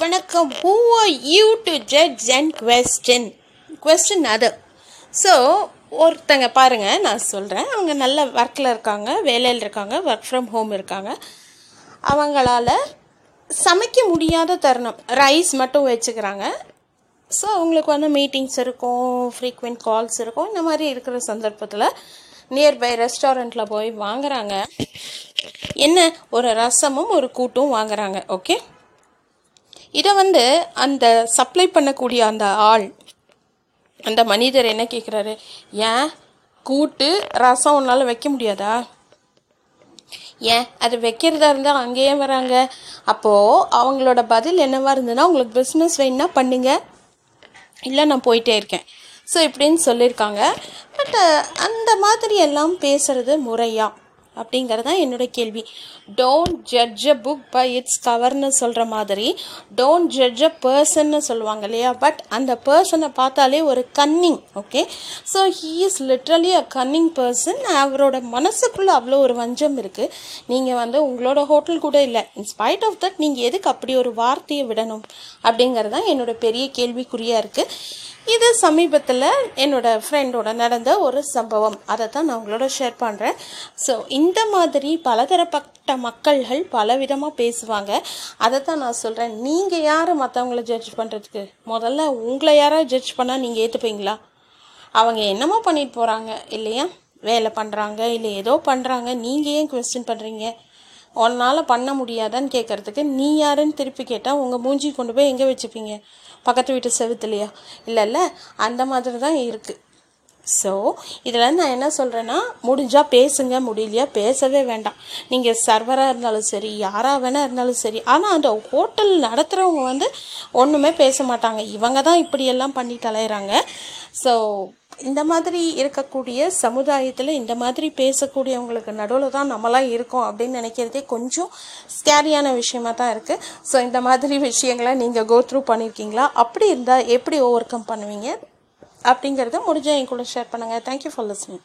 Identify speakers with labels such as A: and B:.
A: வணக்கம். Who are you to judge and question question other so ஒருத்தங்க பாருங்கள் நான் சொல்கிறேன் அவங்க நல்ல ஒர்க்கில் இருக்காங்க வேலையில் இருக்காங்க ஒர்க் ஃப்ரம் ஹோம் இருக்காங்க. அவங்களால சமைக்க முடியாத தருணம். ரைஸ் மட்டும் வச்சுக்கிறாங்க. ஸோ அவங்களுக்கு வந்து மீட்டிங்ஸ் இருக்கும் ஃப்ரீக்வெண்ட் கால்ஸ் இருக்கும். இந்த மாதிரி இருக்கிற சந்தர்ப்பத்தில் நியர்பை ரெஸ்டாரண்ட்டில் போய் வாங்குறாங்க. என்ன? ஒரு ரசமும் ஒரு கூட்டும் வாங்குறாங்க. ஓகே இதை வந்து அந்த சப்ளை பண்ணக்கூடிய அந்த ஆள் அந்த மனிதர் என்ன கேட்குறாரு ஏன் கூட்டு ரசம் உன்னால் வைக்க முடியாதா? ஏன் அது வைக்கிறதா இருந்தால் அங்கேயே வராங்க. அப்போது அவங்களோட பதில் என்னவாக இருந்ததுன்னா உங்களுக்கு பிஸ்னஸ் வேணுன்னா பண்ணுங்க. இல்லை நான் போயிட்டே இருக்கேன். ஸோ இப்படின்னு சொல்லியிருக்காங்க. பட் அந்த மாதிரி எல்லாம் பேசுகிறது முறையாக அப்படிங்கிறது தான் என்னோட கேள்வி. Don't judge a book by its கவர்னு சொல்கிற மாதிரி டோன்ட் ஜட்ஜ் அ பர்சன்னு சொல்லுவாங்க இல்லையா? பட் அந்த பர்சனை பார்த்தாலே ஒரு cunning okay so he is literally a cunning person அவரோட மனசுக்குள்ளே அவ்வளோ ஒரு வஞ்சம் இருக்குது நீங்கள் வந்து உங்களோட ஹோட்டல் கூட இல்லை. இன்ஸ்பைட் ஆஃப் தட் நீங்கள் எதுக்கு அப்படி ஒரு வார்த்தையை விடணும்? அப்படிங்கிறது தான் என்னோட பெரிய கேள்விக்குறியாக இருக்குது இது சமீபத்தில் என்னோட ஃப்ரெண்டோட நடந்த ஒரு சம்பவம். அதை தான் நான் உங்களோட ஷேர் பண்ணுறேன் ஸோ இந்த மாதிரி பலதரப்பட்ட மக்கள்கள் பலவிதமாக பேசுவாங்க. அதை தான் நான் சொல்கிறேன் நீங்கள் யார் மற்றவங்கள ஜட்ஜ் பண்ணுறதுக்கு முதல்ல உங்களை யாராவது ஜட்ஜ் பண்ணால் நீங்கள் ஏற்றுப்பீங்களா அவங்க என்னமோ பண்ணிட்டு போகிறாங்க இல்லையா? வேலை பண்ணுறாங்க இல்லை ஏதோ பண்ணுறாங்க நீங்கள் ஏன் கொஸ்டின் பண்ணுறீங்க உன்னால் பண்ண முடியாதான்னு கேட்குறதுக்கு நீ யாருன்னு திருப்பி கேட்டால் உங்கள் மூஞ்சி கொண்டு போய் எங்கே வச்சுப்பீங்க? பக்கத்து வீட்டு செவுத்துலையா? இல்லைல்ல அந்த மாதிரி தான் இருக்குது ஸோ இதில் நான் என்ன சொல்கிறேன்னா முடிஞ்சால் பேசுங்க முடியலையா பேசவே வேண்டாம். நீங்கள் சர்வராக இருந்தாலும் சரி யாராக வேணால் இருந்தாலும் சரி ஆனால் அந்த ஹோட்டல் நடத்துகிறவங்க வந்து ஒன்றுமே பேச மாட்டாங்க. இவங்க தான் இப்படியெல்லாம் பண்ணி தலையிறாங்க ஸோ இந்த மாதிரி இருக்கக்கூடிய சமுதாயத்தில் இந்த மாதிரி பேசக்கூடியவங்களுக்கு நடுவில் தான் நம்மளாம் இருக்கோம் அப்படின்னு நினைக்கிறதே கொஞ்சம் ஸ்கேரியான விஷயமா தான் இருக்குது ஸோ இந்த மாதிரி விஷயங்களை நீங்கள் கோ த்ரூ பண்ணியிருக்கீங்களா அப்படி இருந்தால் எப்படி ஓவர் கம் பண்ணுவீங்க? அப்படிங்கிறத முடிஞ்சால் என் கூட ஷேர் பண்ணுங்கள் தேங்க்யூ ஃபார் லிஸ்னிங்